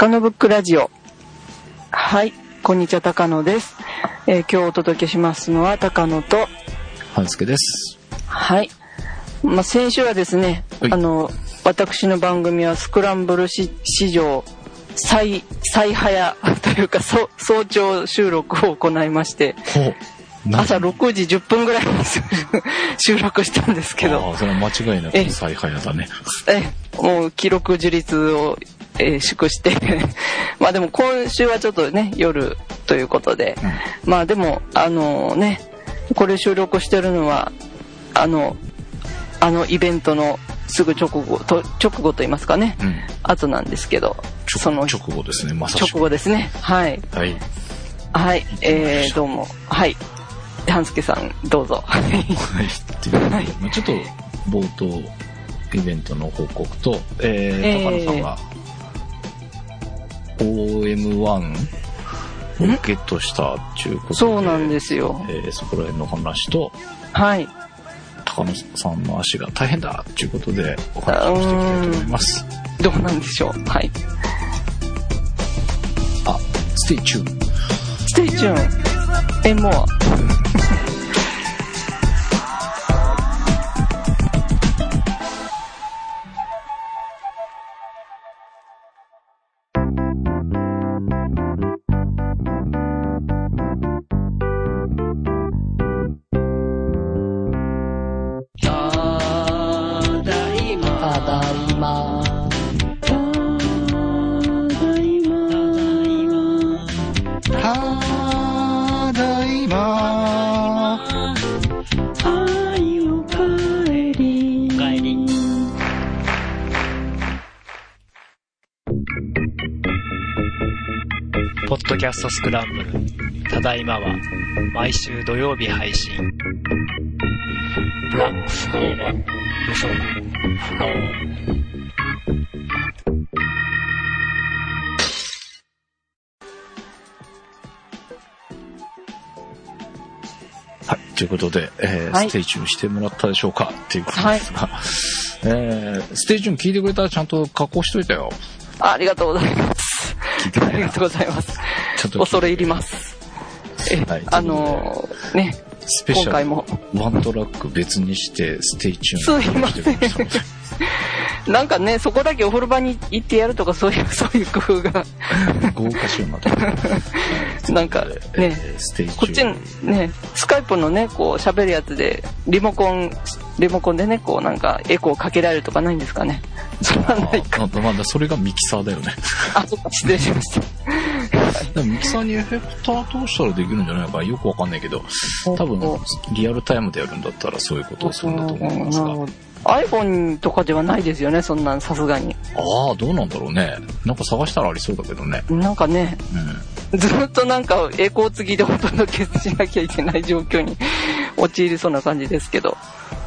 高野ブックラジオ。はい、こんにちは、高野です。えー今日お届けしますのは高野と、半助です。はい。まあ、先週はですね、はいあの、私の番組はスクランブルし史上最、最早というか、そ早朝収録を行いまして。朝6時10分ぐらいに 収録したんですけど、ああ、それは間違いなえく最早だね。えもう記録樹立を、えー祝して。まあでも今週はちょっとね夜ということで、まあでもあのねこれ収録してるのはあのあのイベントのすぐ直後と直後と言いますかね、うん。後なんですけど。その直後ですね、まさし直く。後ですね。はい。はい。はい。えー、どうも。はい半助さんどうぞ。はい。っていうことでまあちょっと冒頭、イベントの報告と、えー、えー。高野さんが、OM1 をゲットしたっていうことで、そうなんですよ。えーそこら辺の話と、はい。高野さんの足が大変だっていうことでお話をしていきたいと思います。どうなんでしょう。はい。あ、 stay tune。ステイチューンえもうストスクランブル。ただいまは、毎週土曜日配信。ブラックスの嘘の不能。はい、ということで、えーはいステイチュしてもらったでしょうか？っていうことですが、えーステイチュ聞いてくれたらちゃんと加工しといたよ。ありがとうございます。ありがとうございます。ちゃんと恐れ入ります。え、はいあのーね、スペシャル今回もワントラック別にしてステイチューンすいませんなんかね、そこだけお風呂場に行ってやるとかそういう、そういう工夫が、豪華しようなんかね、こっち。ね、スカイプのね、こう喋るやつで、リモコン、リモコンでね、こうなんかエコーかけられるとかないんですかね。それはないか。あまだそれがミキサーだよね。あ、そっか、失礼しました。でもミキサーにエフェクター通したらできるんじゃないかよくわかんないけど、多分リアルタイムでやるんだったらそういうことをするんだと思いますが。iPhone とかではないですよね、そんなんさすがに。ああ、どうなんだろうね。なんか探したらありそうだけどね。なんかね、うん。ずっとなんか栄光継ぎでお届けしなきゃいけない状況に 陥りそうな感じですけど、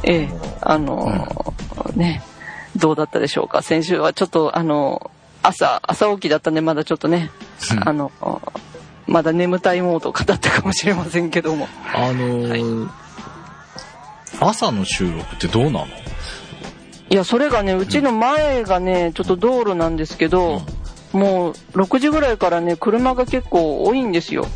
ええ、あのーね、どうだったでしょうか。先週はちょっとあのー朝、朝起きだったんでまだちょっとね、うん。あの、まだ眠たいモードを語ったかもしれませんけども。あのー朝の収録ってどうなの？いや、それがね、うちの前がね、ちょっと道路なんですけど、もう6時ぐらいからね、車が結構多いんですよ。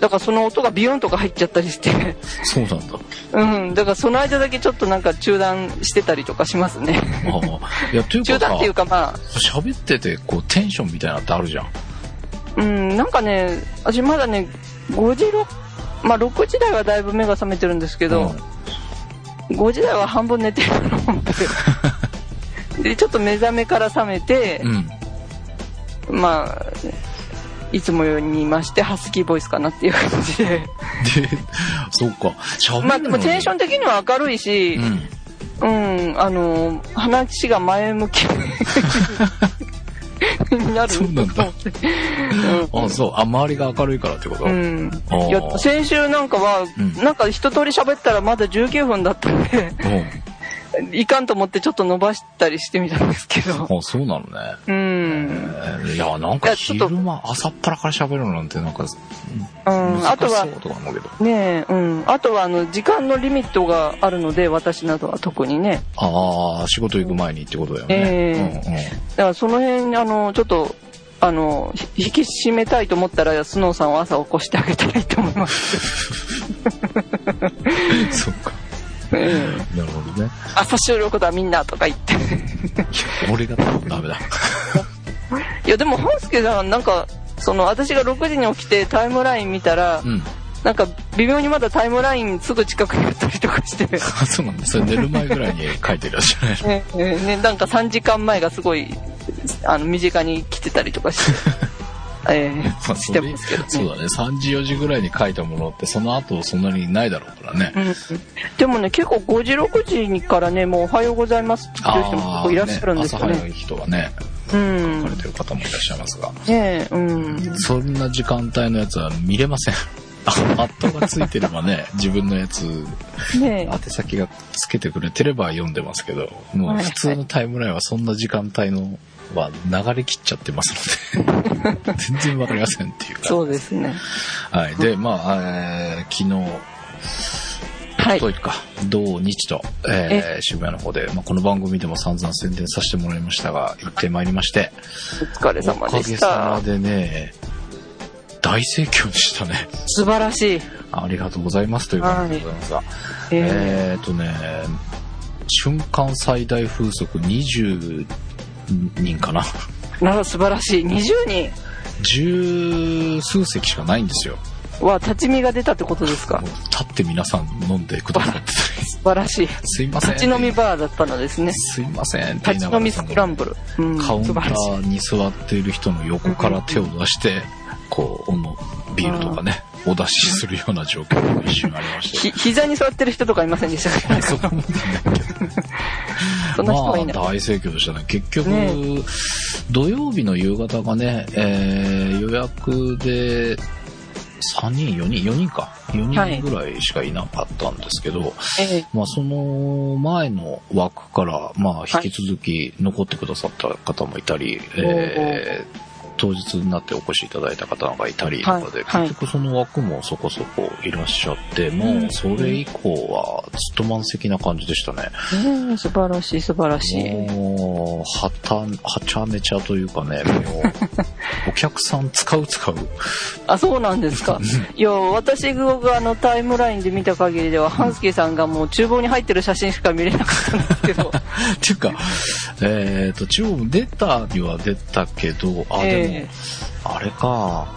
だからその音がビヨンとか入っちゃったりして、そうなんだ。うん、だからその間だけちょっとなんか中断してたりとかしますね。ああ。いや、というかさ中断っていうかまあ、喋ってて、こう、テンションみたいなのってあるじゃん。うん、なんかね、私まだね、5時、6、まあ6時台はだいぶ目が覚めてるんですけど、5時台は半分寝てるので、で、ちょっと目覚めから覚めてう、ん。まあ、いつもよりにまして、ハスキーボイスかなっていう感じで。で、そうか。喋るまあでもテンション的には明るいしう、ん。うん、あの、話が前向きになるそうなんだ。うんあ、そう。あ、周りが明るいからってこと？うんいや先週なんかは、うんなんか一通り喋ったらまだ19分だったんで、うん。いかんと思ってちょっと伸ばしたりしてみたんですけど。あ、そうなのね。うん。えーいや、なんか昼間、朝っぱらから喋るのなんてなんか、うん、あとは。ねえ、うん。あとは、あの、時間のリミットがあるので、私などは特にね。ああ、仕事行く前にってことだよね。えうんうんだからその辺、あの、ちょっと、あの、ひ引き締めたいと思ったら、スノーさんを朝起こしてあげたいと思います。そっか。うんなるほどね。朝収録だみんなとか言って。俺が多分ダメだ。いや、でも、ハンスケさん、なんか、その、私が6時に起きてタイムライン見たら、うん。なんか、微妙にまだタイムラインすぐ近くにあったりとかして、あ、そうなんだ。それ寝る前ぐらいに書いてるやつじゃないの？ねねねなんか3時間前がすごい、あの、身近に来てたりとかして、えまあー、してますけどね。そうだね。3時4時ぐらいに書いたものって、その後そんなにないだろうからね。うんでもね、結構5時、6時にからね、もうおはようございますって言ってる人も結構いらっしゃるんですよね。ね朝早い人はね、うん。書かれてる方もいらっしゃいますが。ねえ、うん。そんな時間帯のやつは見れません。あハットがついてればね、自分のやつ、ねえ宛先がつけてくれてれば読んでますけど、もう普通のタイムラインはそんな時間帯のは流れ切っちゃってますので、全然わかりませんっていうか。そうですね。はい。で、まあ、えー昨日、はい。というか、土日と、えー渋谷の方で、まあ、この番組でも散々宣伝させてもらいましたが、行ってまいりまして、お疲れ様おかでしげさまた。でね、大盛況でしたね。素晴らしい。ありがとうございますという感じでございますが、ええー、とね、瞬間最大風速20人かな。ー、な素晴らしい。20人十数席しかないんですよ。は立ち見が出たってことですか？立って皆さん飲んでくださってて、素晴らしい。すいません。立ち飲みバーだったのですね。すいません立ち飲みスクランブル。うん、カウンタ。ーに座っている人の横から手を出して、こう、おのビールとかね、お出しするような状況が一瞬ありまして。ひ、膝に座ってる人とかいませんでしたか そこまでないけど。そんな人はいない。まあ、大盛況でしたね。結局、ね土曜日の夕方がね、えー予約で3人、4人、4人か。4人ぐらいしかいなかったんですけど、えまあ、その前の枠から、まあ、引き続き残ってくださった方もいたり、えー当日になってお越しいただいた方がいたりとかで、はいはい結局その枠もそこそこいらっしゃって、もうそれ以降はずっと満席な感じでしたね。えうん素晴らしい、素晴らしい。もう、はた、はちゃめちゃというかね、もう、お客さん使う使う。あ、そうなんですか。いや、私があのタイムラインで見た限りでは、ハンスケさんがもう厨房に入ってる写真しか見れなかったんですけど。っていうか、えっ、と、中国出たには出たけど、あ、でも、えあれか、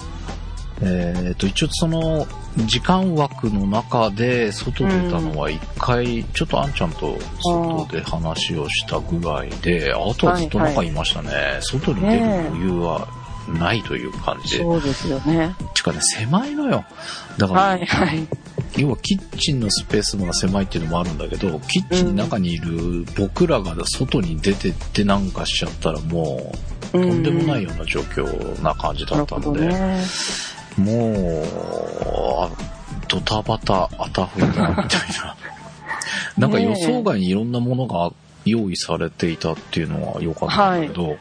えっ、と、一応その、時間枠の中で外出たのは一回、ちょっとあんちゃんと外で話をしたぐらいで、あとはずっと中いましたね。外に出る余裕はないという感じで。そうですよね。てかね、狭いのよ。だから、はい、はい。要はキッチンのスペースが狭いっていうのもあるんだけど、キッチンの中にいる僕らが外に出てってなんかしちゃったらもう、とんでもないような状況な感じだったので、どね。もう、あドタバタ、あたふたみたいな。なんか予想外にいろんなものが用意されていたっていうのは良かったんだけど、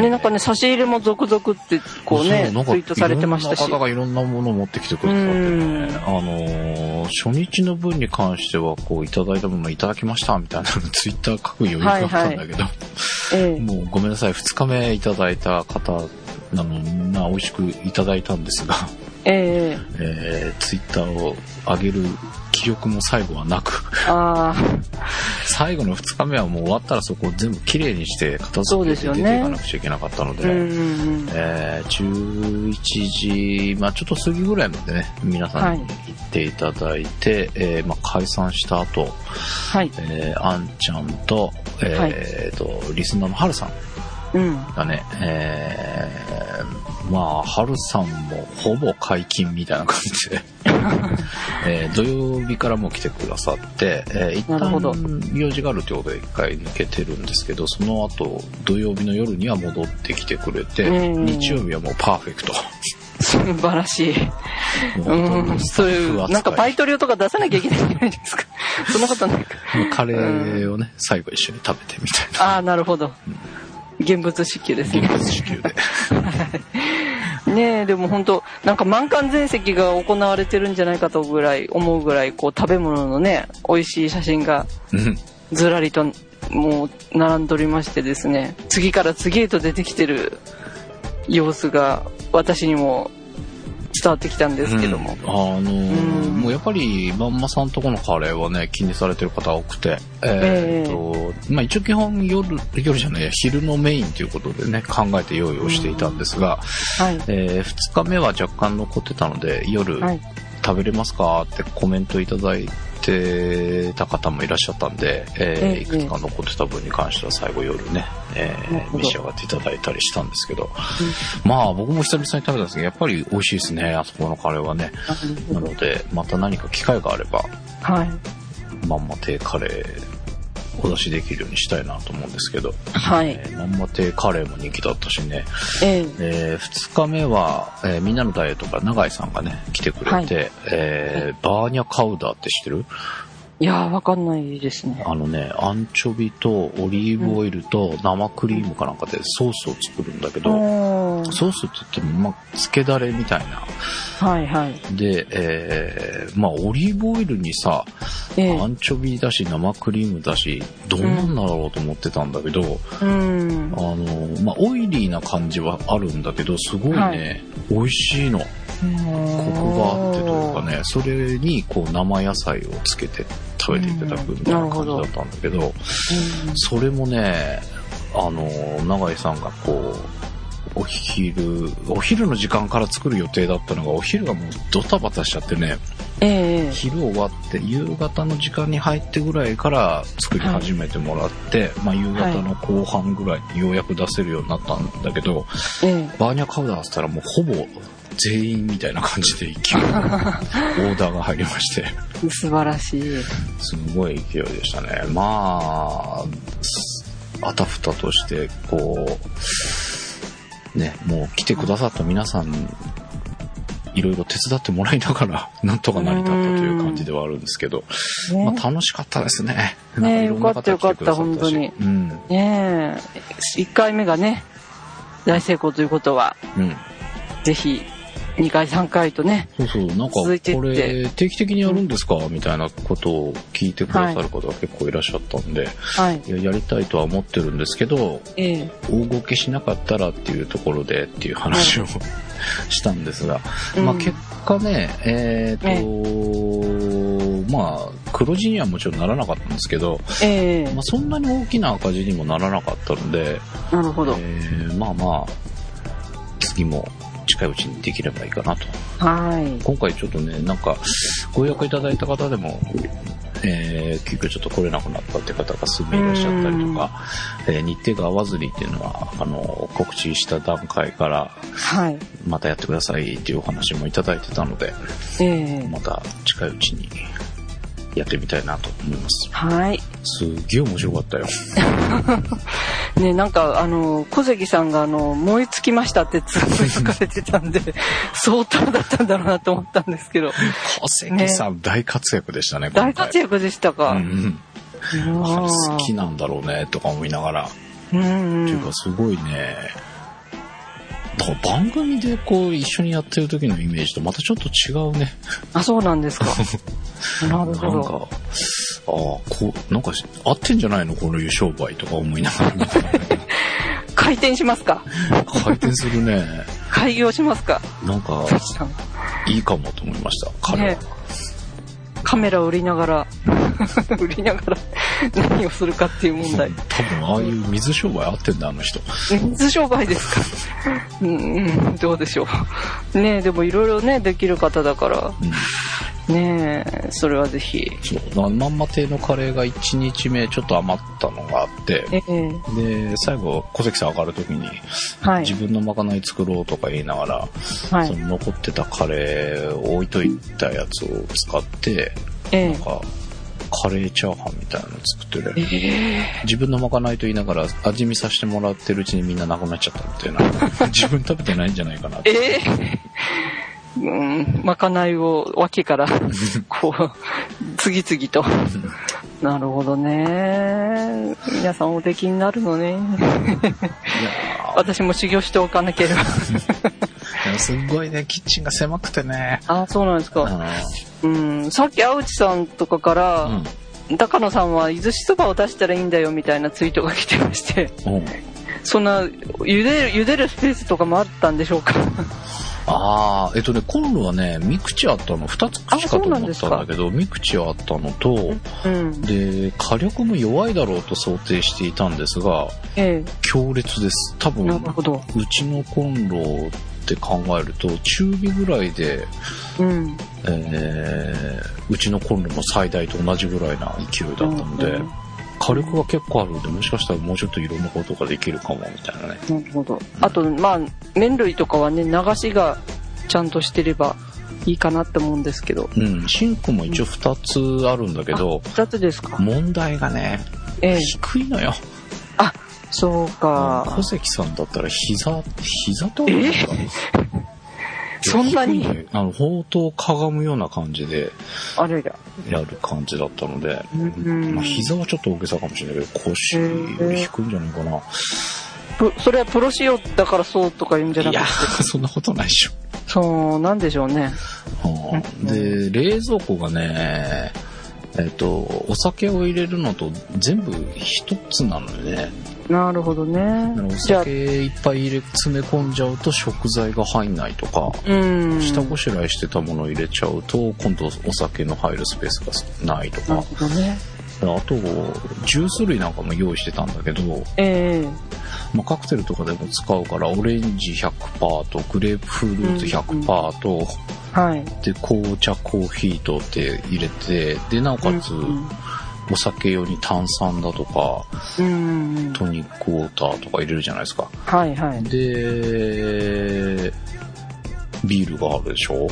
ね、なんかね、差し入れも続々って、こうね、そうツイートされてましたし。いろん。な方がいろんなものを持ってきてくださってね、あのー初日の分に関しては、こう、いただいたものいただきました、みたいなのツイッター書く余裕があったんだけど、ええもうごめんなさい、2日目い。ただいた方なのにな、美味しくいただいたんですが、ええ。えー、ツイッターを上げる気力も最後はなく、最後の2日目はもう終わったらそこを全部きれいにして片付けて出ていかなくちゃいけなかったので、うんうんうん。えー、11時、まあちょっと過ぎぐらいまでね、皆さんに行っていただいて、えーまあ解散した後、はい。えー、あんちゃんと、えーと、リスナーのはるさんうん。がね、えー、まあ、はるさんもほぼ解禁みたいな感じで、えー土曜日からも来てくださって、えー一旦用事があるということで一回抜けてるんですけど、その後、土曜日の夜には戻ってきてくれて、うん日曜日はもうパーフェクト。素晴らしい。うん。そういう、なんかバイト料とか出さなきゃいけないんじゃないですか。そんなことないか。カレーをね、最後一緒に食べてみたいな。ああ、なるほど。現物支給ですね現。物支給で。ねえ、でも本当なんか満館全席が行われてるんじゃないかとぐらい、思うぐらい、こう食べ物のね、美味しい写真がうん。ずらりともう並んでおりましてですね、次から次へと出てきてる様子が私にも伝わってきたんですけども。うんあのーうんもうやっぱり、まんまさんとこのカレーはね、気にされてる方多くて、えーっと、まあ一応基本夜、夜じゃないや、昼のメインということでね、考えて用意をしていたんですが、はい。え2日目は若干残ってたので、夜、はい。食べれますか？ってコメントいただいてた方もいらっしゃったんで、えーええ。いくつか残ってた分に関しては最後夜ね、えー召し上がっていただいたりしたんですけど、まあ僕も久々に食べたんですけど、やっぱり美味しいですね、あそこのカレーはね。なので、また何か機会があれば、はい。まんま亭カレー、お出しできるようにしたいなと思うんですけど、はい。えーまんま亭カレーも人気だったしね、ええ。え2日目は、えーみんなのダイエットから永井さんがね、来てくれて、はい。えーバーニャカウダーって知ってる？いやー、わかんないですね。あのね、アンチョビとオリーブオイルと生クリームかなんかでソースを作るんだけど、おーソースって言っても、まあ、漬けだれみたいな。はいはい。で、えーまあ、オリーブオイルにさ、ええアンチョビだし、生クリームだし、どうなんだろうと思ってたんだけど、うんあ。の、まあ、オイリーな感じはあるんだけど、すごいね、はい美味しいの。コクがあってというかね、それにこう生野菜をつけて食べていただくみたいな感じだったんだけど、それもね、あの、永井さんがこう、お昼、お昼の時間から作る予定だったのが、お昼がもうドタバタしちゃってね、ええ。昼終わって夕方の時間に入ってぐらいから作り始めてもらって、まあ夕方の後半ぐらいにようやく出せるようになったんだけど、ええ。バーニャカウダーって言ったらもうほぼ全員みたいな感じで勢いオーダーが入りまして、素晴らしい。すごい勢いでしたね。まあ、あたふたとして、こう、ね、もう来てくださった皆さん、いろいろ手伝ってもらいながら、なんとか成り立ったという感じではあるんですけど、ねまあ楽しかったですね。ねなんいろんな方よかったよかった本当にうん。ねえ。1回目がね、大成功ということは、うん。ぜひ、2回3回とね、そうそう、なんか、これ、定期的にやるんですか？みたいなことを聞いてくださる方が結構いらっしゃったんで、はい。いややりたいとは思ってるんですけど、ええ。大ごけしなかったらっていうところでっていう話を したんですが、うん。まあ結果ね、えっ、と、まあ黒字にはもちろんならなかったんですけど、ええ。まあそんなに大きな赤字にもならなかったので、なるほど。えーまあまあ、次も近いうちにできればいいかなと。はい。今回ちょっとね、なんか、ご予約いただいた方でも、えー、急遽ちょっと来れなくなったって方が数名いらっしゃったりとか、えー日程が合わずにっていうのは、あの、告知した段階から、はい。またやってくださいっていうお話もいただいてたので、ええまた近いうちにやってみたいなと思います。はい。すっげえ面白かったよ。ね、なんか、あの、小関さんが、あの、燃え尽きましたって つぶやかれてたんで、相当だったんだろうなと思ったんですけど、小関さん、大活躍でしたね、大活躍でしたか。うんうん。うん好きなんだろうね、とか思いながら。うんっていうかすごいね、だから番組でこう一緒にやってる時のイメージとまたちょっと違うね。あ、そうなんですか。なるなんほど。か、ああ、こう、なんか合ってんじゃないの？こういう商売とか思いながら見て開店しますか？回転するね。開業しますか？なんか、いいかもと思いました。彼は。ねカメラを売りながら、売りながら何をするかっていう問題。多分ああいう水商売合ってんだ、あの人。水商売ですか？うん、うん、どうでしょう。ねえ、でもいろいろね、できる方だから、うんねえ、それはぜひ。そう。ままんま亭のカレーが1日目ちょっと余ったのがあって、ええで、最後、小関さん上がる時に、はい自。分のまかない作ろうとか言いながら、はい。その残ってたカレーを置いといたやつを使って、えなんか、カレーチャーハンみたいなの作ってえね、え自分のまかないと言いながら味見させてもらってるうちにみんななくなっちゃったみたいな。自分食べてないんじゃないかなって。ええうん、まかないを脇から、こう、次々と。なるほどね。皆さんおできになるのね。私も修行しておかなければ。すっごいね、キッチンが狭くてね。あ、そうなんですか。あうん、さっき青内さんとかから、の高野さんは伊豆市そばを出したらいいんだよみたいなツイートが来てまして、うん。うん。そんな茹でる茹でるスペースとかもあったんでしょうか？ああ、えっとね、コンロはね、3口あったの、2つ口かと思ったんだけど、3口あったのと、うん。で、火力も弱いだろうと想定していたんですが、え強烈です。多え分、うちのコンロって考えると、中火ぐらいで、うん。えーうちのコンロも最大と同じぐらいな勢いだったので、うん火力が結構あるので、もしかしたらもうちょっといろんなことができるかも、みたいなね。なるほど。あとまあ麺類とかはね流しがちゃんとしてればいいかなって思うんですけど。うん、シンクも一応2つあるんだけど、2つですか？問題がね、ええ。低いのよ。あそうか。小関さんだったら膝、膝とるのかそんなに？あの、ほうとうかがむような感じであれだ。やる感じだったので、うん。まあ、膝はちょっと大げさかもしれないけど、腰より低いんじゃないかな。プそれはプロ仕様だからそうとか言うんじゃないくやて、そんなことないでしょ。そうなんでしょうね。うん。で、冷蔵庫がね、えっと、お酒を入れるのと全部一つなのよね。なるほどね。お酒いっぱい入れ、詰め込んじゃうと食材が入んないとか、うん。下ごしらえしてたものを入れちゃうと、今度お酒の入るスペースがないとなるか、ほどね。あと、ジュース類なんかも用意してたんだけど、ええ。まあ、カクテルとかでも使うから、オレンジ100%と、グレープフルーツ100%と、はい。で、紅茶、コーヒーとって入れて、で、なおかつ、うんお酒用に炭酸だとか、うん。トニックウォーターとか入れるじゃないですか。はいはい。で、ビールがあるでしょ、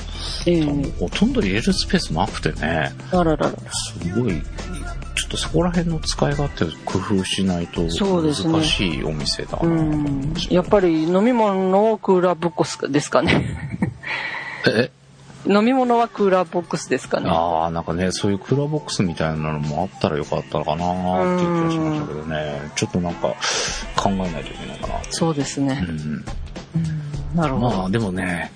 ええ。ほとんど入れるスペースなくてね、あららら。すごい、ちょっとそこら辺の使い勝手を工夫しないと難しいお店だなとう思いんましたやっぱり飲み物をクーラーボックスですかね。え？飲み物はクーラーボックスですかねああ、なんかね、そういうクーラーボックスみたいなのもあったらよかったのかなーっていう気がしましたけどね。ちょっとなんか考えないといけないかな。そうですね、うん。うんなるほど、まあでもね、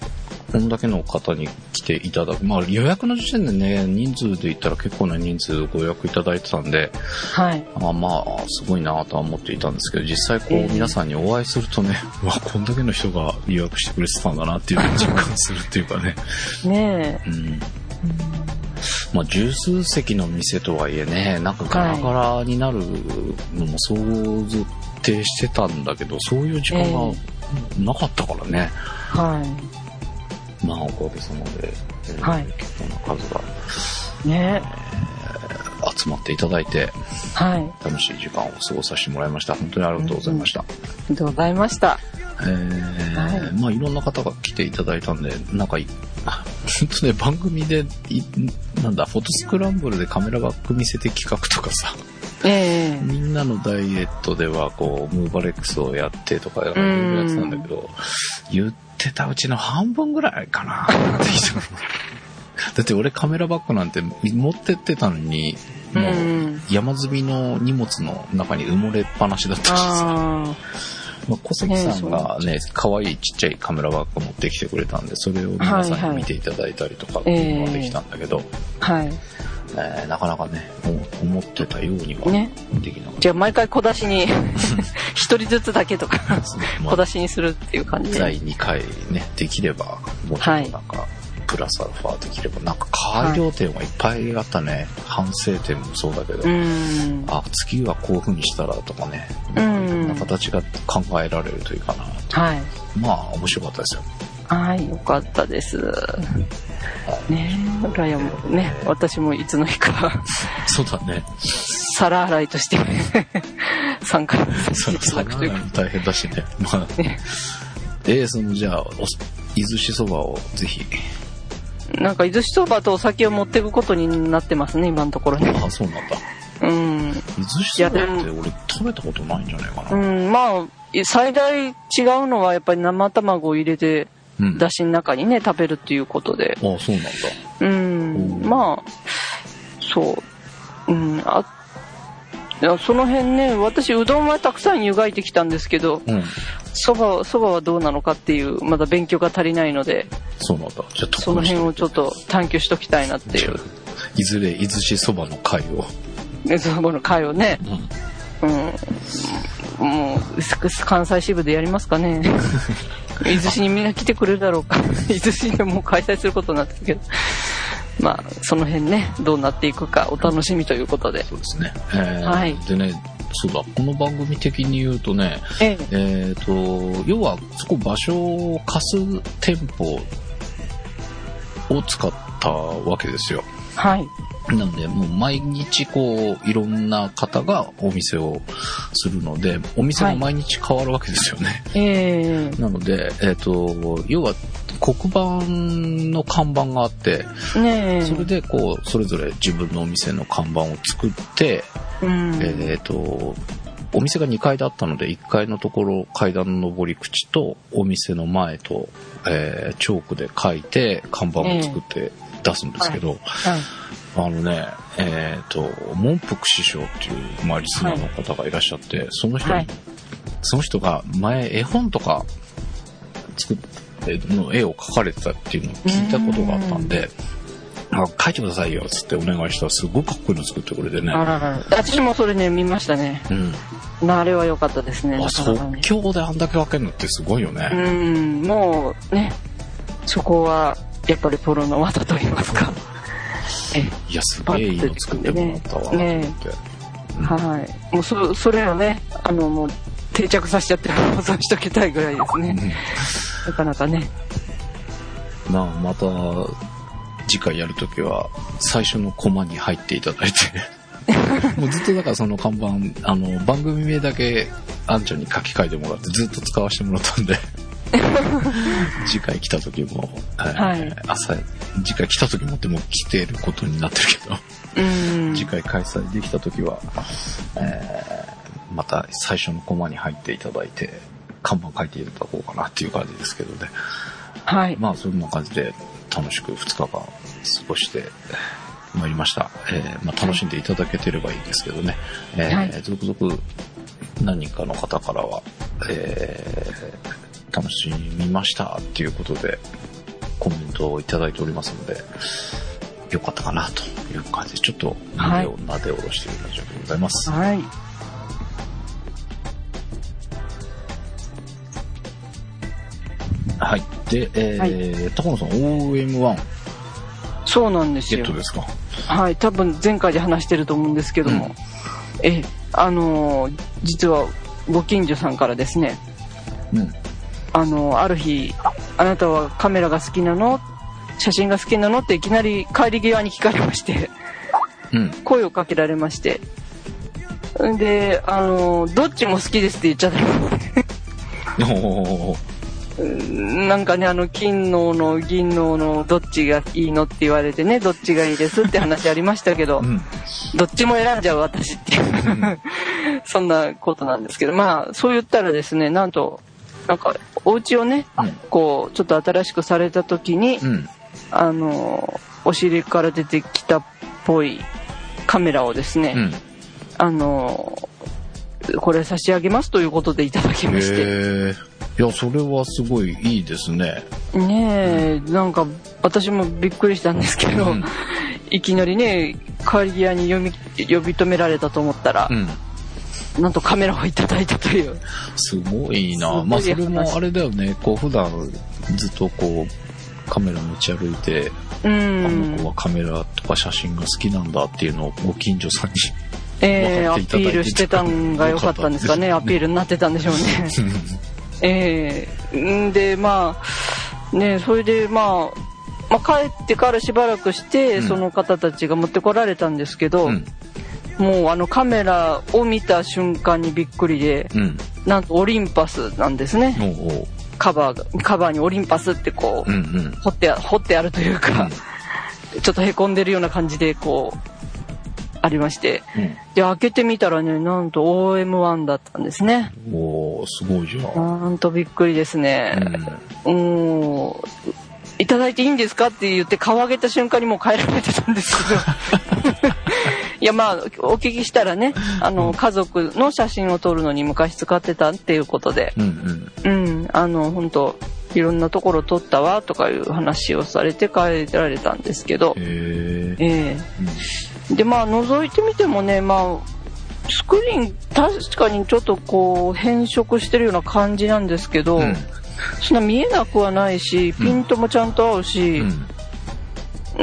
こんだけの方に来ていただく。まあ予約の時点でね、人数で言ったら結構な人数ご予約いただいてたんで、はいあまあ、すごいなとは思っていたんですけど、実際こええう皆さんにお会いするとね、う わ、こんだけの人が予約してくれてたんだなっていうのを実感するっていうかね。ねうん。まあ、十数席の店とはいえね、なんかガラガラになるのも想定してたんだけど、そういう時間がなかったからね。えはまあ、おかげさまで、えーはい結構な数がいね集まっていただいて、はい。楽しい時間を過ごさせてもらいました。本当にありがとうございました。ありがとうございました。えーはい。まあいろんな方が来ていただいたんで、なんかい、あ本当ね、番組でい、なんだ、フォトスクランブルでカメラバッグ見せて企画とかさ、ええ。みんなのダイエットではこう、ムーバレックスをやってとか、いろいろやってたんだけど、言ってたうちの半分ぐらいかな。だって俺カメラバッグなんて持ってってたのに、うもうん。山積みの荷物の中に埋もれっぱなしだったしさ。あまあ、小関さんがね、可愛いちっちゃいカメラバッグ持ってきてくれたんで、それを皆さんに見ていただいたりとかっていうのができたんだけど、あはいえーなかなかね、お思ってたようにはね。できなかった。じゃあ毎回小出しに 一人ずつだけとかまあ小出しにするっていう感じ。で第2回ね、できれば、もっとなんか、プラスアルファできれば、なんか改良点はいっぱいあったね。反省点もそうだけど、うん。あ、次はこういう風にしたらとかね、うん。いろんな形が考えられるというかな。はい。まあ、面白かったですよ。はいよかったですねえ羨むね私もいつの日かそうだね。皿洗いとして 参加させていたそだくというかも大変だしね。まあ、えー、その、じゃあ、お伊豆しそばをぜひ。なんか伊豆しそばとお酒を持っていくことになってますね今のところねあ、そうなんだ。うん伊豆しそばって俺食べたことないんじゃないかうな。んまあ最大違うのはやっぱり生卵を入れてうん。だしの中にね食べるっていうことであ、そうなんだ。うんおまあそううんあいやその辺ね私うどんはたくさん湯がいてきたんですけどうん。そばそばはどうなのかっていうまだ勉強が足りないのでそうなんだ。じゃあ、その辺をちょっと。と探求しときたいなっていういずれ伊豆しそばの会を。ね そばの回をねうん。うん、もう、関西支部でやりますかね。伊豆市にみんな来てくれるだろうか。伊豆市でもう開催することになってるけど。まあ、その辺ね、どうなっていくかお楽しみということで。そうですね。えー、はい。でね、そうだ、この番組的に言うとね、えっ、えー、と、要は、そこ場所を貸す店舗を使ったわけですよ。はい。なので、もう毎日こう、いろんな方がお店をするので、お店が毎日変わるわけですよね。はい、え。ー、なので、えっ、ー、と、要は、黒板の看板があって、ね、それでこう、それぞれ自分のお店の看板を作って、うん、えっ、ー、と、お店が2階だったので、1階のところ階段の上り口とお店の前と、えー、チョークで書いて看板を作って出すんですけど、はい。はい、あのね、えっ、ー、と、文福師匠っていう、まあ、リスナーの方がいらっしゃって、その人、その人が前絵本とか作っての絵を描かれてたっていうのを聞いたことがあったんで、あ書いてくださいよっつってお願いしたらすごいかっこいいの作ってくれてね。あらら私もそれね見ましたね。うん。あれは良かったですねあ即興であんだけ分けるのってすごいよね。うん。もうねそこはやっぱりプロの技と言いますか。いやすげえいいの作ってもらったわねね、うん、はい。もうそそれをねあのもう定着させちゃって保存しときたいぐらいですね、なかなかね。まあまた次回やるときは、最初のコマに入っていただいて。もうずっとだからその看板、あの、番組名だけ、アンちゃんに書き換えてもらってずっと使わせてもらったんで 次回来た時も、はい、朝、次回来た時もっても来てることになってるけど次回開催できた時は、えー、また最初のコマに入っていただいて、看板書いていただこうかなっていう感じですけどね。はい。まあ、そんな感じで、楽しく2日間過ごしてまいりました。えー、まあ、楽しんでいただけてればいいですけどね。えー、はい、続々何人かの方からは、えー、楽しみましたっていうことでコメントをいただいておりますので、よかったかなという感じで、ちょっと胸をなで下ろしている感じでございます。はい。はい。で、えー、はい、高野さん、OM1。そうなんですよ。ゲットですか？はい。多分前回で話してると思うんですけども、うん、え、あのー、実はご近所さんからですね、うん。あのー、ある日、あなたはカメラが好きなの？写真が好きなの？っていきなり帰り際に聞かれましてうん、声をかけられまして、で、あのー、どっちも好きですって言っちゃった。なんかね、あの、金のの銀ののどっちがいいのって言われてね、どっちがいいですって話ありましたけど、うん、どっちも選んじゃう私って そんなことなんですけど、まあ、そう言ったらですね、なんと、なんか、お家をね、うん、こう、ちょっと新しくされた時に、うん、あの、お尻から出てきたっぽいカメラをですね、あの、これ差し上げますということでいただきまして。いや、それはすごいいいですね。ねえ、うん、なんか私もびっくりしたんですけど、うん、いきなりね、帰り際に呼び呼び止められたと思ったら、うん、なんとカメラをいただいたという。すごいな。まあそれもあれだよね、こう普段ずっとこうカメラ持ち歩いて、うん、あの子はカメラとか写真が好きなんだっていうのをご近所さんにええー、アピールしてたんが良かったんですかね、アピールになってたんでしょうね。ええー、で、まあ、ね、それで、まあ、まあ、帰ってからしばらくして、うん、その方たちが持ってこられたんですけど、うん、もうあのカメラを見た瞬間にびっくりで、うん、なんとオリンパスなんですね。カバーカバーにオリンパスってこう、うんうん、掘って掘ってあるというか、ちょっとへこんでるような感じでこうありまして、うん、で開けてみたらねなんと OM1 だったんですね。おおすごいじゃん。なんとびっくりですね。うん。いただいていいんですかって言って顔上げた瞬間にもう帰られてたんですけど。いやまあお聞きしたらねあの、家族の写真を撮るのに昔使ってたっていうことで。うん、うん、あの本当いろんなところ撮ったわとかいう話をされて帰られたんですけど。ええ。ー、でまあ覗いてみてもねまあスクリーン確かにちょっとこう変色してるような感じなんですけど、うんそんな見えなくはないしピントもちゃんと合うし、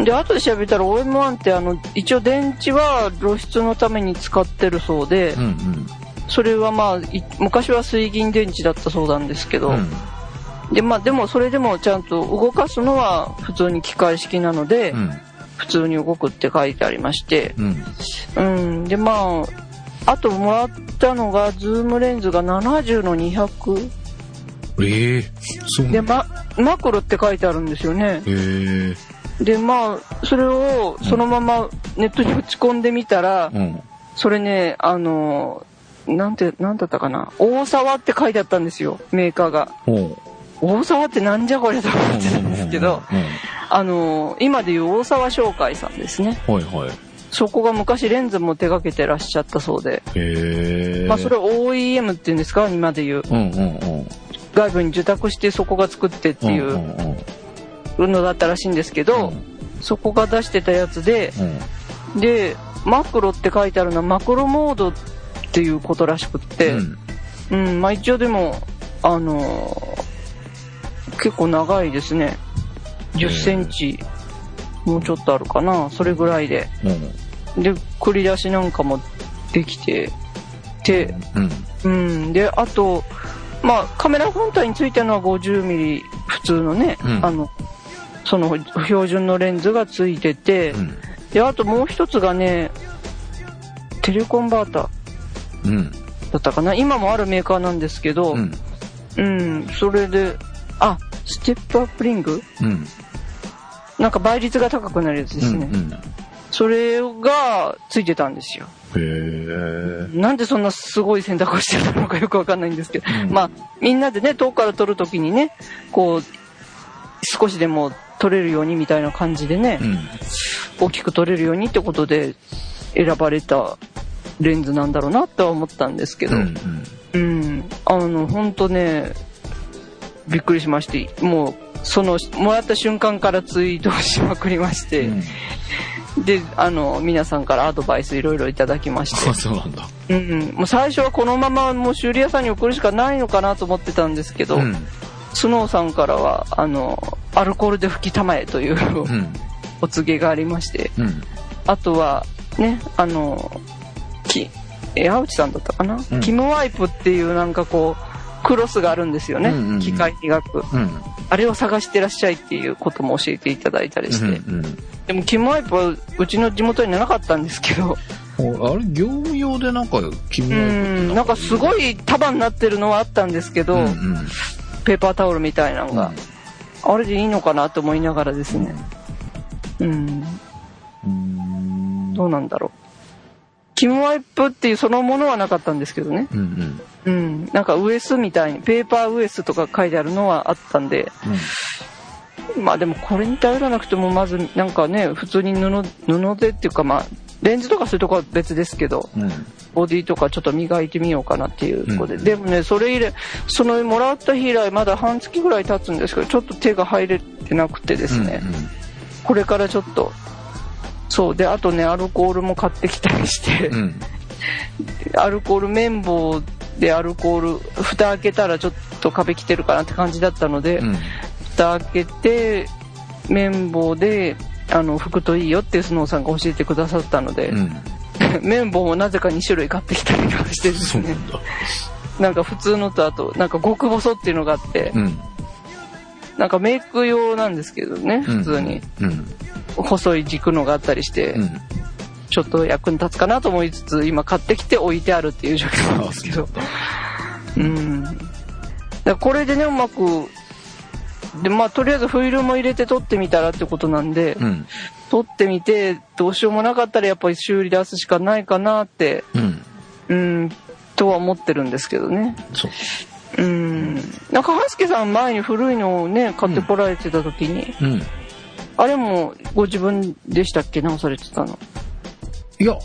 で後で調べたら OM1 ってあの一応電池は露出のために使ってるそうで、うんうん。それはまあい昔は水銀電池だったそうなんですけど、うん。でまあでもそれでもちゃんと動かすのは普通に機械式なので、うん。普通に動くって書いてありまして、うん。うん、でまああともらったのがズームレンズが70の200ええそうで、なんだ。ま、マクロって書いてあるんですよね。へえ。でまあそれをそのままネットに打ち込んでみたら、うん。それねあのなんてなんだったかな。大沢って書いてあったんですよメーカーが。大沢ってなんじゃこれと思ってたんですけどうんあの今でいう大沢商会さんですね。はいはい。そこが昔レンズも手掛けてらっしゃったそうで、まあそれ OEM っていうんですか？今でいう。うんうんうん外部に受託してそこが作ってっていんうのだったらしいんですけど、そこが出してたやつでうん。でマクロって書いてあるのはマクロモードっていうことらしくって、うん。うん、まあ一応でも、あのー結構長いですね。10センチ、もうちょっとあるかな、それぐらいで。うん。で、繰り出しなんかもできて、て、うん。うん、で、あと、まあカメラ本体についてるのは 50mm 普通のね、うん。あの、その標準のレンズがついてて、うん。で、あともう一つがね、テレコンバーター。うん。だったかな。今もあるメーカーなんですけど、うん。うん、それで、あ、ステップアップリング？うん。なんか倍率が高くなるやつですね。うんそれがついてたんですよ。なんでそんなすごい選択をしてたのかよくわかんないんですけど、うん。まあ、みんなでね、遠くから撮るときにね、こう、少しでも撮れるようにみたいな感じでね、うん。大きく撮れるようにってことで選ばれたレンズなんだろうなとは思ったんですけど、うんうん、あの、ほんとね、びっくりしまして、もう、その、もらった瞬間からツイートをしまくりまして、うんで、あの、皆さんからアドバイスいろいろいただきまして。あ、そうなんだ。うんうん、もう最初はこのままもう修理屋さんに送るしかないのかなと思ってたんですけど、うん。スノーさんからは、あの、アルコールで拭きたまえといううん。お告げがありまして、うん。あとは、ね、あの、き、え、青内さんだったかな、うん。キムワイプっていうなんかこう、クロスがあるんですよね。うんうんうん。機械磨く。うん。あれを探してらっしゃいっていうことも教えていただいたりして。うんでも、キムワイプはうちの地元にはなかったんですけど、うんあれ業務用でなんか君うはん、なんかすごい束になってるのはあったんですけど、うんうん。ペーパータオルみたいなのが、あれでいいのかなと思いながらですね。うん、うん。どうなんだろう。キムワイプっていうそのものはなかったんですけどね。うんうん。うん。なんかウエスみたいに、ペーパーウエスとか書いてあるのはあったんで、まあでもこれに頼らなくてもまずなんかね、普通に布、布でっていうかまあ、レンズとかそういうとこは別ですけど、うん。うんボディとかちょっと磨いてみようかなっていうところで、うんでもねそれ以来そのもらった日以来まだ半月ぐらい経つんですけどちょっと手が入れてなくてですね、これからちょっとそう。であとねアルコールも買ってきたりして、うんうん。アルコール綿棒でアルコール蓋開けたらちょっと壁来てるかなって感じだったので、うん蓋開けて綿棒であの拭くといいよってスノーさんが教えてくださったので、うん。綿棒もなぜか2種類買ってきたりとかしてですね。なんか普通のとあとなんか極細っていうのがあって、うん。なんかメイク用なんですけどねうん。普通に。うん。細い軸のがあったりして、うん。ちょっと役に立つかなと思いつつ今買ってきて置いてあるっていう状況なんですけど。うんだ。これでねうまくでまあとりあえずフィルムも入れて撮ってみたらってことなんで、うん。撮ってみてどうしようもなかったらやっぱり修理出すしかないかなってうん。うんとは思ってるんですけどね。そう。うん。なんかハスケさん前に古いのをね買ってこられてた時に、うん。あれもご自分でしたっけ？直されてたの。いや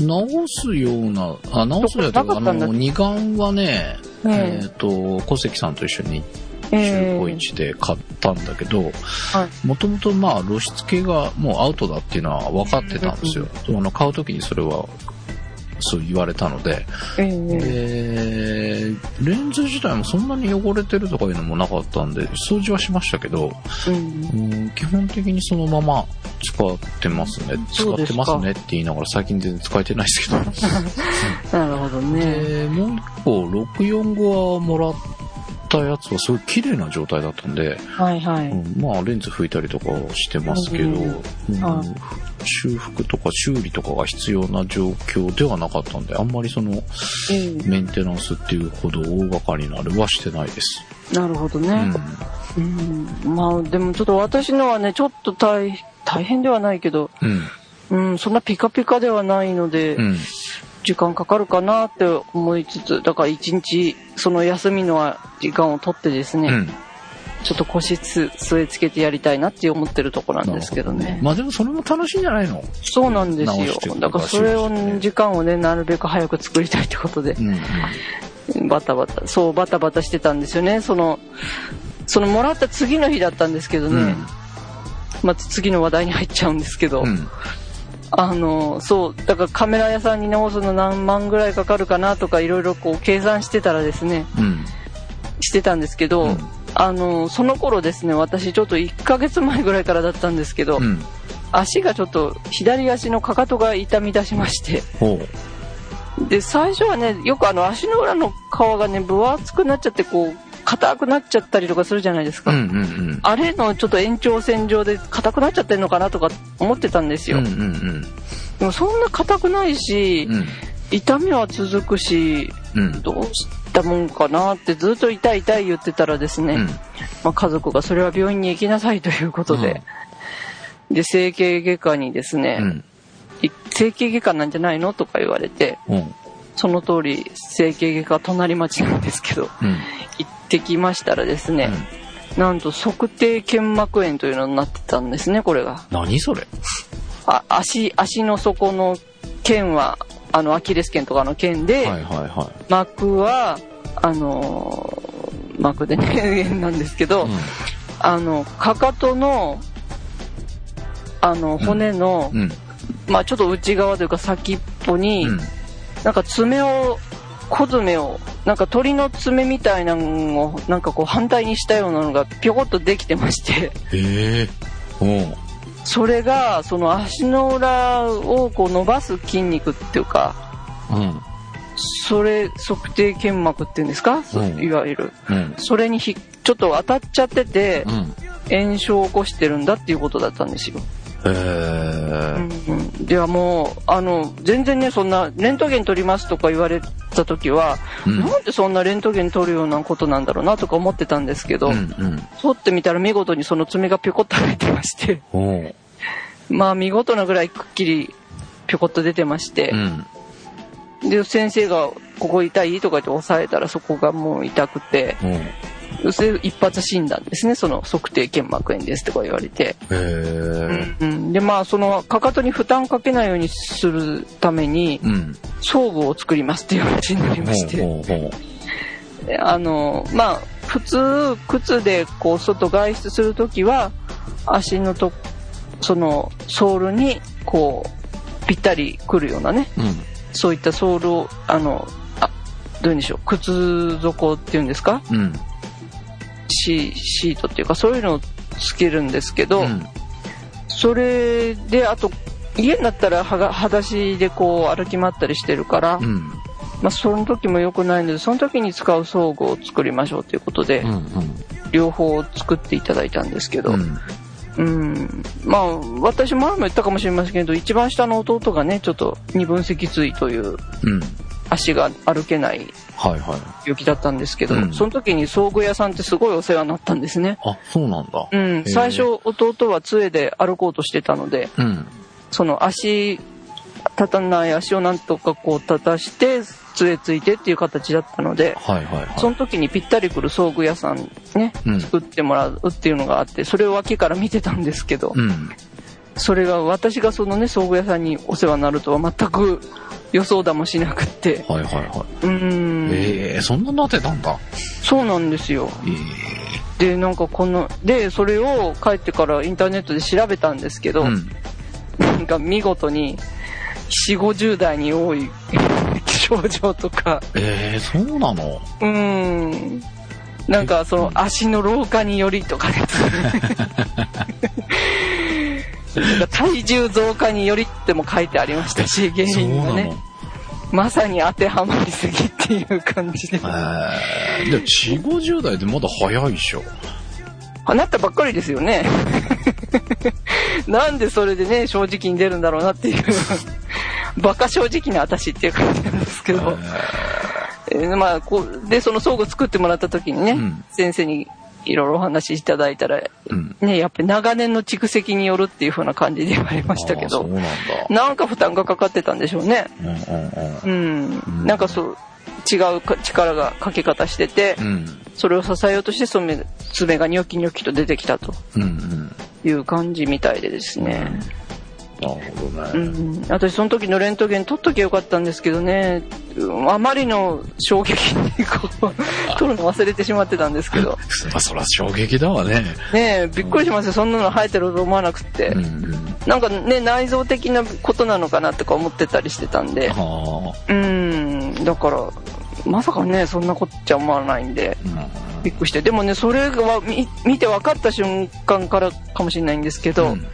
直すようなあ直すようなあの二眼はねうん。えっと小関さんと一緒にえ中古市で買ったんだけどはいもともとまあ露出系がもうアウトだっていうのは分かってたんですよ、あの買う時にそれはそう言われたので、ええで、レンズ自体もそんなに汚れてるとかいうのもなかったんで、掃除はしましたけど、うん。うん基本的にそのまま使ってますね。使ってますねって言いながら最近全然使えてないですけど。なるほどね。で、もう一個、645はもらったやつはすごい綺麗な状態だったんで、はいはい。うんまあレンズ拭いたりとかはしてますけど、うんうんはい修復とか修理とかが必要な状況ではなかったんで、あんまりそのええメンテナンスっていうほど大掛かりなあれはしてないです。なるほどね。うん。うん。まあでもちょっと私のはね、ちょっと大大変ではないけど、うん。うん、そんなピカピカではないので、うん。時間かかるかなって思いつつ、だから一日、その休みの時間を取ってですね、うん。ちょっと腰つ据え付けてやりたいなって思ってるとこなんですけどね。まあでもそれも楽しいんじゃないの？そうなんです。よだからそれを時間をね、なるべく早く作りたいってことでう、ん。バタバタ、そうバタバタしてたんですよね。その、そのもらった次の日だったんですけどね、うん。また次の話題に入っちゃうんですけど、うん。あの、そう、だからカメラ屋さんに直すの何万ぐらいかかるかなとかいろいろこう計算してたらですね、うん。してたんですけど、うんあの、その頃ですね、私ちょっと1ヶ月前ぐらいからだったんですけど、うん。足がちょっと左足のかかとが痛み出しまして、ほで、最初はね、よくあの足の裏の皮がね、分厚くなっちゃって、こう、硬くなっちゃったりとかするじゃないですう。か。うんうんうん。あれのちょっと延長線上で硬くなっちゃってんのかなとか思ってたんですよ。うんうんでもそんな硬くないし、うん。痛みは続くし、うん。どうしたもんかなってずっと痛い痛い言ってたらですね、うん。まあ、家族がそれは病院に行きなさいということで、で、整形外科にですね、整形外科なんじゃないのとか言われて、うん。その通り整形外科は隣町なんですけど、うん。行ってきましたらですね、なんと測定腱膜炎というのになってたんですね、これが。何それ？あ足、足の底の腱は、あの、アキレス腱とかの腱で、はいはいは膜は、あのー膜でね、炎なんですけど、い。あの、かかとの、あの、骨の、うん。まあちょっと内側というか先っぽに、うん。なんか爪を、小爪を、なんか鳥の爪みたいなのを、なんかこう反対にしたようなのがぴょこっとできてまして、へえ。うん。それが、その足の裏をこう伸ばす筋肉っていうか、うん。それ、測定腱膜っていうんですか、うんいわゆる。うん。それにひちょっと当たっちゃってて、うん。炎症を起こしてるんだっていうことだったんですよ。へうえ。んうん、ではもう、あの、全然ね、そんな、レントゲン取りますとか言われた時は、うんなんでそんなレントゲン取るようなことなんだろうなとか思ってたんですけど、うんうん。取ってみたら見事にその爪がぴょこっと入ってまして。まあ見事なぐらいくっきりぴょこっと出てましてう、ん。で、先生が、ここ痛い？とか言って押さえたらそこがもう痛くて、おう。それで一発診断ですね、その測定腱膜炎ですとか言われて。へえ。うん、で、まあ、その、かかとに負担かけないようにするために、うん。装具を作りますっていう話になりまして、ほうほうほあの、まあ、普通、靴でこう、外外出するときは、足のと、その、ソールに、こう、ぴったりくるようなね、う。うん。そういったソールを、あの、あ、どういうんでしょう、靴底っていうんですか？うん。シシートっていうか、そういうのをつけるんですけど、うん。それで、あと、家になったらはが裸足でこう歩き回ったりしてるから、うん。まあその時も良くないので、その時に使う装具を作りましょうということで、うん。両方作っていただいたんですけど、ううん、ん。まあ私前も言ったかもしれませんけど、一番下の弟がね、ちょっと二分脊椎といううん。足が歩けないはいはい。病気だったんですけど、うんその時に装具屋さんってすごいお世話になったんですね。あ、そうなんだ。うん、ー最初弟は杖で歩こうとしてたので、うん。その足、立たない足をなんとかこう立たして、杖ついてっていう形だったので、はいはいはい。その時にぴったりくる装具屋さんね、うん作ってもらうっていうのがあって、それを脇から見てたんですけど、うん。それが私がそのね、装具屋さんにお世話になるとは全く予想だもしなくって、はいはいはうーん、い。ええ、そんななってたんだ。そうなんですよ。えで、なんかこの、で、それを帰ってからインターネットで調べたんですけえ。ど、うん。なんか見事に、4、50代に多い症状とか。ええー、そうなの？うん。なんかその足の老化によりとかですね。体重増加によりっても書いてありましたし、原因がね。まさに当てはまりすぎっていう感じで。えー、でも4、50代でまだ早いでしょ。なったばっかりですよね。なんでそれでね、正直に出るんだろうなっていう。バカ正直な私っていう感じなんですけど。えーまあ、こう、で、その装具作ってもらった時にね、うん先生にいろいろお話しいただいたら、うん。ね、やっぱり長年の蓄積によるっていう風な感じで言われましたけどなんだ。なんか負担がかかってたんでしょうね。うんうんうん。うん。うんなんかそう、違うか力がかけ方してて、うん。それを支えようとして爪爪がニョキニョキと出てきたとうんうん。いう感じみたいでですね。なるほどうね。ん。私その時のレントゲン撮っときゃよかったんですけどね、うんあまりの衝撃にこう、撮るの忘れてしまってたんですけど。まあ、そら衝撃だわね。ねえ、びっくりしますよ。そんなの生えてると思わなくって。うんうん。なんかね、内臓的なことなのかなとか思ってたりしてたんで。はうん。だから、まさかね、そんなことっちゃ思わないんで、あ。びっくりして。でもね、それが見見て分かった瞬間からかもしれないんですけど、うん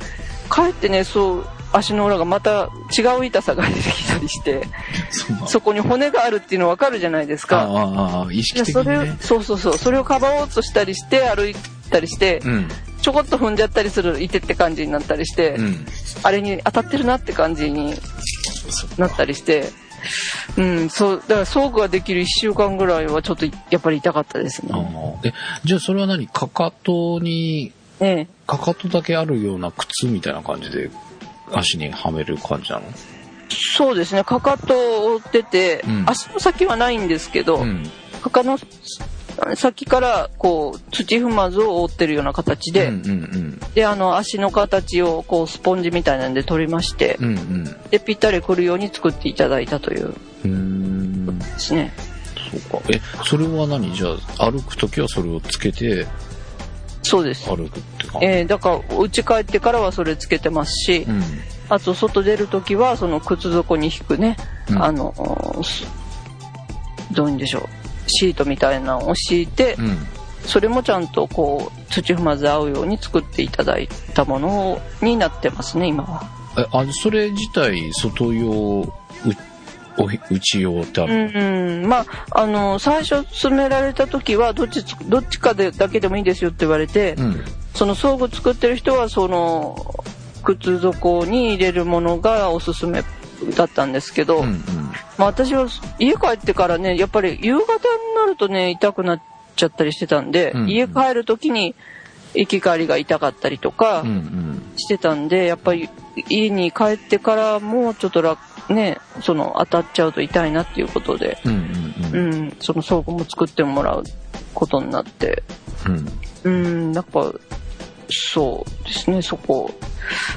かえってね、そう、足の裏がまた違う痛さが出てきたりして、そこに骨があるっていうの分かるじゃないですか。ああ、意識でそれを的にね。そうそうそう。それをかばおうとしたりして、歩いたりして、うん。ちょこっと踏んじゃったりする、いてって感じになったりして、うん。あれに当たってるなって感じになったりして、うん、そう、だから装具ができる1週間ぐらいはちょっとやっぱり痛かったですあね。ーえ、じゃあそれは何？かかとに、ねかかとだけあるような靴みたいな感じで足にはめる感じなの？そうですね、かかとを折ってて、うん足の先はないんですけど、うん。かかの先からこう土踏まずを覆ってるような形で、うんうんであの足の形をこうスポンジみたいなんで取りまして、うん。うんうん。でぴったりくるように作っていただいたという。ですね。そうか。え、それは何？じゃあ、歩くときはそれをつけてそうです。歩くって感じえーだから家帰ってからはそれつけてますし、うん。あと外出るときはその靴底に引くね、うんあのすどういうんでしょうシートみたいなのを敷いて、うん。それもちゃんとこう土踏まず合うように作っていただいたものになってますね今は。え、あ、それ自体、外用、う、おひ内用ってあうる、ん、まああの最初詰められた時はどっちつどっちかでだけでもいいですよって言われて、うん、その装具作ってる人はその靴底に入れるものがおすすめだったんですけど、うん、うん。まあ、私は家帰ってからねやっぱり夕方になるとね痛くなっちゃったりしてたんで、うん家帰る時に行き帰りが痛かったりとかうん、うん。してたんでやっぱり家に帰ってからもちょっと楽ねその当たっちゃうと痛いなっていうことで、うん、うん、ううん。ん、その装具も作ってもらうことになって。うん。うんなんかそうですねそこ。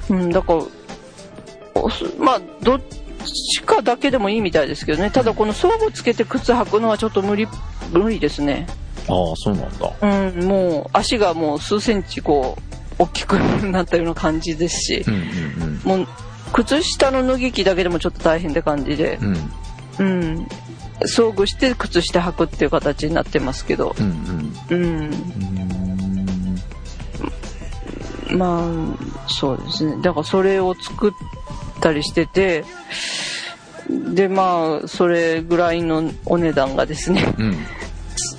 うんだからまあどっちかだけでもいいみたいですけどね。ただこの装具つけて靴履くのはちょっと無理無理ですね。ああ、そうなんだ。うんもう足がもう数センチこう大きくなったような感じですし。うん、うん、もう靴下の脱ぎ着だけでもちょっと大変って感じで。うん。うん、うん装具して靴下履くっていう形になってますけど。うん、うん。うん。うんまあそうですね。だからそれを作ったりしてて。でまあそれぐらいのお値段がですね。うん。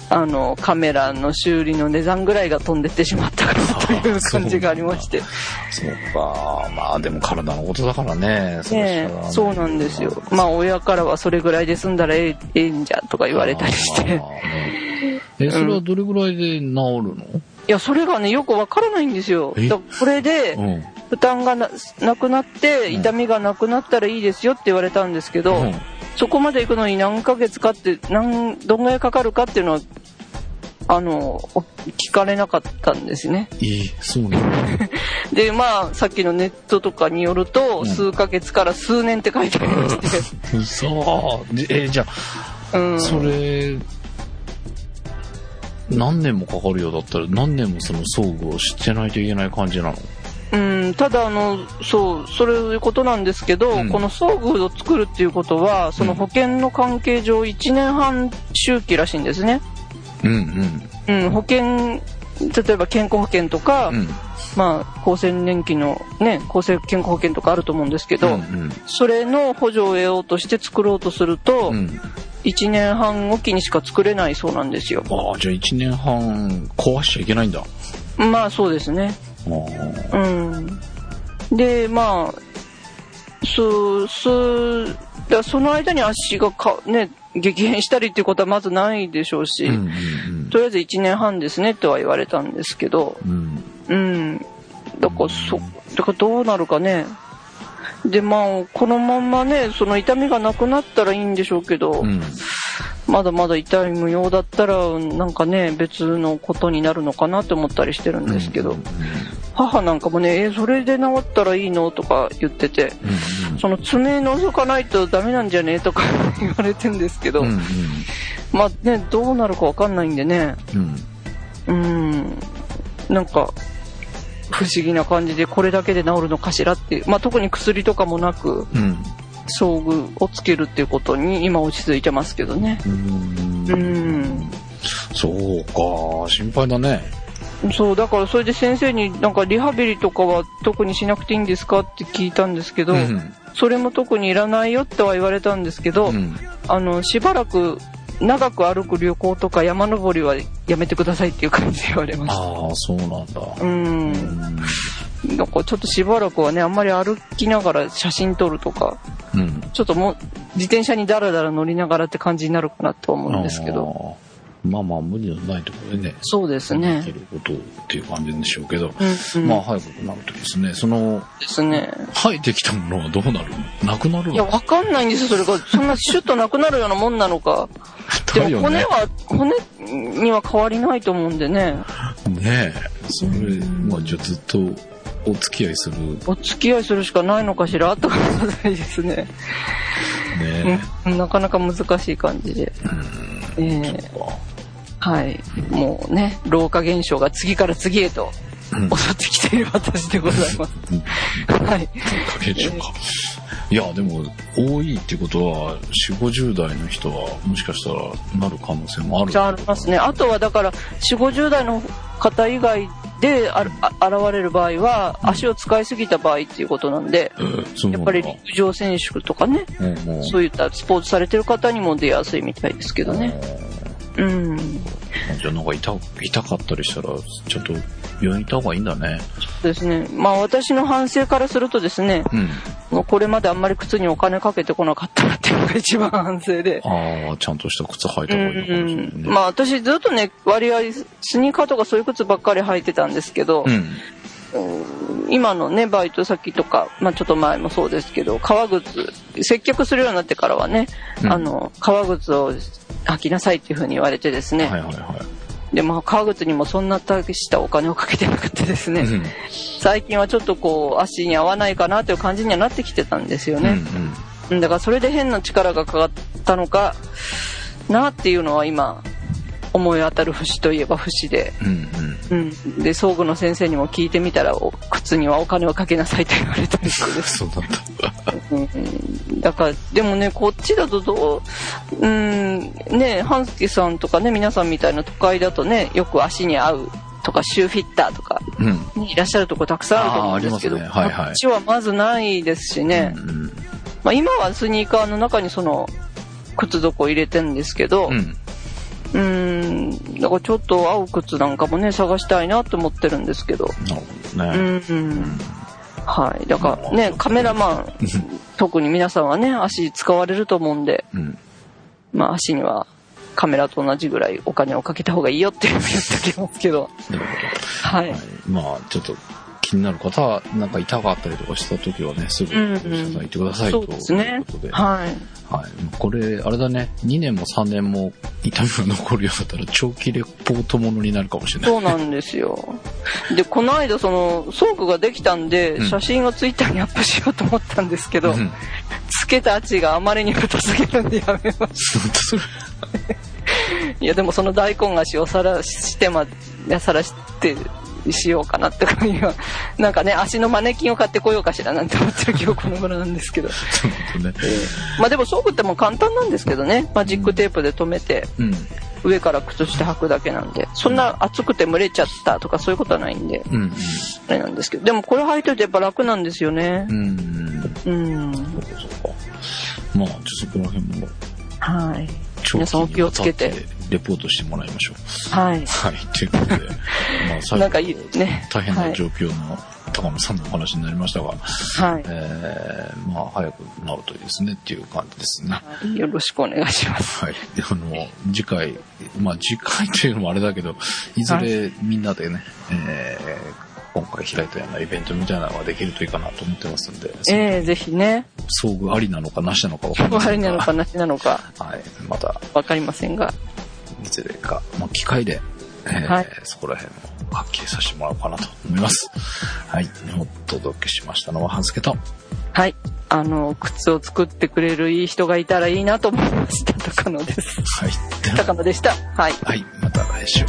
あのカメラの修理の値段ぐらいが飛んでってしまったかなという感じがありましてそうか。まあでも体のことだからね。それねしょがないそうなんですよ。まあ親からはそれぐらいで済んだらええええんじゃとか言われたりして。え、それはどれぐらいで治るの？いやそれがねよくわからないんですよ。え？だこれでうん。負担がななくなって痛みがなくなったらいいですよって言われたんですけど、うん。そこまで行くのに何ヶ月かって何どんぐらいかかるかっていうのはあのお聞かれなかったんですね。いい、そうなんだ。でまあさっきのネットとかによると、ん。数ヶ月から数年って書いてありまして、そう。じゃあ、うん、それ、何年もかかるようだったら何年もその装具をしてないといけない感じなの？うん、ただあの、そう、そういうことなんですけど、うん。この装具を作るっていうことは、その保険の関係上1年半周期らしいんですね。うんうん。うん、保険、例えば健康保険とか、うん。まあ、厚生年金のね、厚生健康保険とかあると思うんですけど、うんそれの補助を得ようとして作ろうとすると、うん。うん。1年半おきにしか作れないそうなんですよ。ああ、じゃあ1年半壊しちゃいけないんだ。まあそうですね。うん。で、まあ、す、す、だからその間に足がか、ね、激変したりっていうことはまずないでしょうし、うんうんとりあえず1年半ですねとは言われたんですけど、うん。うん。うん。だからそ、だからどうなるかね。で、まあ、このまんまね、その痛みがなくなったらいいんでしょうけど、うん。まだまだ痛い無用だったら、なんかね、別のことになるのかなって思ったりしてるんですけど、うん母なんかもね、え、それで治ったらいいのとか言ってて、うんその爪覗かないとダメなんじゃねとか 言われてんですけど、うんうん。まあね、どうなるかわかんないんでね、うん。うん、なんか、不思議な感じでこれだけで治るのかしらってまあ特に薬とかもなく、うん。装具をつけるっていうことに今落ち着いてますけどね。うん。うん。そうか心配だねそう、だからそれで先生になんかリハビリとかは特にしなくていいんですかって聞いたんですけど、うんそれも特にいらないよっては言われたんですけど、うんあの、しばらく長く歩く旅行とか山登りはやめてくださいっていう感じで言われました。ああそうなんだうん。なんかちょっとしばらくはね、あんまり歩きながら写真撮るとか、うんちょっともう自転車にダラダラ乗りながらって感じになるかなと思うんですけど。まあまあ無理のないところでねそうですでねき。ることっていう感じでしょうけど、うん、うん。まあ早くなるとですねそのですね。生えてきたものはどうなるの？なくなるいや、のわかんないんですよ、それが。そんなシュッとなくなるようなもんなのか。でも骨は、骨には変わりないと思うんでね。ねえそれまあじゃあずっとお付き合いするねお付き合いするしかないのかしら？とかないですね。えうんなかなか難しい感じで。ええはい。もうね、老化現象が次から次へとうん襲ってきている私でございます。はい。かけちゃうか。いや、でも、多いってことは、4、50代の人は、もしかしたら、なる可能性もある。じゃあありますね。あとはだから、4、50代の方以外であ現れる場合は、足を使いすぎた場合っていうことなんで、うなんだやっぱり陸上選手とかね、うんうんそういったスポーツされてる方にも出やすいみたいですけどね。うん。じゃあなんか痛痛かったりしたら、ちょっと病院行った方がいいんだね。そうですね。まあ私の反省からするとですね、うん。これまであんまり靴にお金かけてこなかったなっていうのが一番反省で。ああ、ちゃんとした靴履いた方がいいのかもしれないね。まあ私ずっとね、割合スニーカーとかそういう靴ばっかり履いてたんですけど、うん。今のね、バイト先とか、まあちょっと前もそうですけど、革靴、接客するようになってからはね、うんあの、革靴を履きなさいっていうふうに言われてですね、はいはいはい。で、まあ革靴にもそんな大したお金をかけてなくてですね、うん。最近はちょっとこう、足に合わないかなという感じにはなってきてたんですようんね。うんだからそれで変な力がかかったのかなっていうのは今、思い当たる節といえば節で、うん。うんうん。で、装具の先生にも聞いてみたら、お靴にはお金をかけなさいと言われたりしてですそうなんだ。うんだから、でもね、こっちだとどう、うん、ね、ハンスケさんとかね、皆さんみたいな都会だとね、よく足に合うとか、シューフィッターとか、うん。ね、いらっしゃるとこたくさんあると思うんですけど、はいはいこっちはまずないですしね、うん。まあ、今はスニーカーの中にその、靴底を入れてんですけど、うん。うん、だからちょっと合う靴なんかもね、探したいなと思ってるんですけど、なるほどうね。ん、はい。だからね、カメラマン、特に皆さんはね、足使われると思うんで、うん。まあ足にはカメラと同じぐらいお金をかけた方がいいよって言っておきますけど、なるはい。ほど。まあ、ちょっと、気になる方は、なんか痛かったりとかした時はね、すぐ、うんうんお医者さん行ってくださいとそうですねいうことで。はい。はい。これ、あれだね、2年も3年も痛みが残るようだったら、長期レポートものになるかもしれない。そうなんですよ。で、この間その、倉庫ができたんでう、ん写真をツイッターにアップしようと思ったんですけど、うん。つけた血があまりに太すぎるんでやめまし本当それ。た。いや、でもその大根足をさらしてま、さらして、しようかな なんかね、足のマネキンを買ってこようかしらなんて思ってる今日この頃なんですけど。ね。まあでも装具ってもう簡単なんですけどね。マジックテープで留めて、うん。上から靴下履くだけなんで、そんな暑くて蒸れちゃったとかそういうことはないんで、うん。あれなんですけど。でもこれ履いててやっぱ楽なんですよねう。ん。うん。そうかそうか。まあ、じゃあそこら辺も、はい。長皆さんお気をつけてレポートしてもらいましょう。はい。はい。ということで、まあ、最後ね。大変はない状況の高野さんのお話になりましたが、はい。えー、まあ、早く治るといいですねっていう感じですね。よろしくお願いします。はい。で、あの、次回、まあ、次回というのもあれだけど、いずれみんなでね、えー今回開いたようなイベントみたいなのができるといいかなと思ってますんで、ええぜひね。遭遇ありなのかなしなのかわかりませんが りなのかなしなのかはい。また、わかりませんが。いずれか、まあ、機会で、えーはいそこら辺をはっきりさせてもらおうかなと思います。はい。お届けしましたのは、はずけと。はい。あの、靴を作ってくれるいい人がいたらいいなと思いました。高野です。はい。高野でした。はい。はい。また来週。